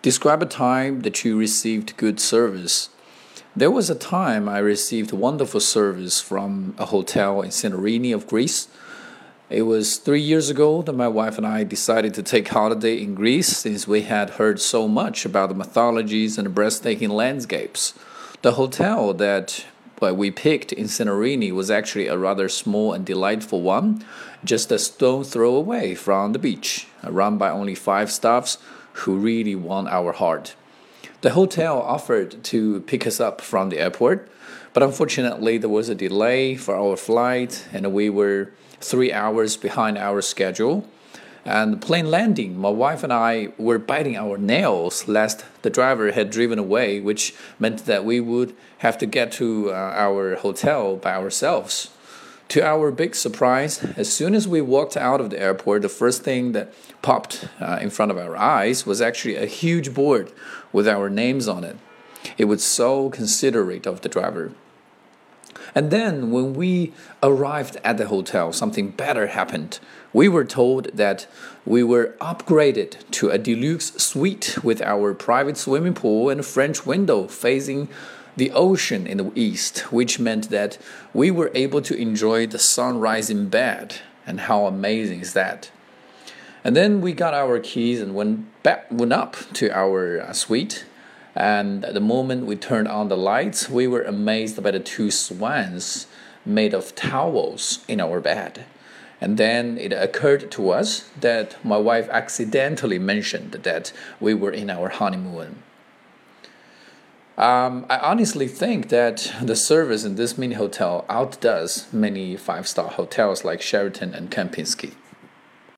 Describe a time that you received good service. There was a time I received wonderful service from a hotel in Santorini of Greece. It was three years ago that my wife and I decided to take holiday in Greece since we had heard so much about the mythologies and the breathtaking landscapes. The hotel that well, we picked in Santorini was actually a rather small and delightful one, just a stone throw away from the beach, run by only five staffs who really won our heart. The hotel offered to pick us up from the airport, but unfortunately, there was a delay for our flight, and we were three hours behind our schedule. And plane landing, my wife and I were biting our nails lest the driver had driven away, which meant that we would have to get to uh, our hotel by ourselves. To our big surprise, as soon as we walked out of the airport, the first thing that popped uh, in front of our eyes was actually a huge board with our names on it. It was so considerate of the driver. And then when we arrived at the hotel, something better happened. We were told that we were upgraded to a deluxe suite with our private swimming pool and a French window facing the ocean in the east, which meant that we were able to enjoy the sunrise in bed. And how amazing is that? And then we got our keys and went back, went up to our uh, suite. And at the moment we turned on the lights, we were amazed by the two swans made of towels in our bed. And then it occurred to us that my wife accidentally mentioned that we were in our honeymoon. Um, I honestly think that the service in this mini hotel outdoes many five star hotels like Sheraton and Kempinski.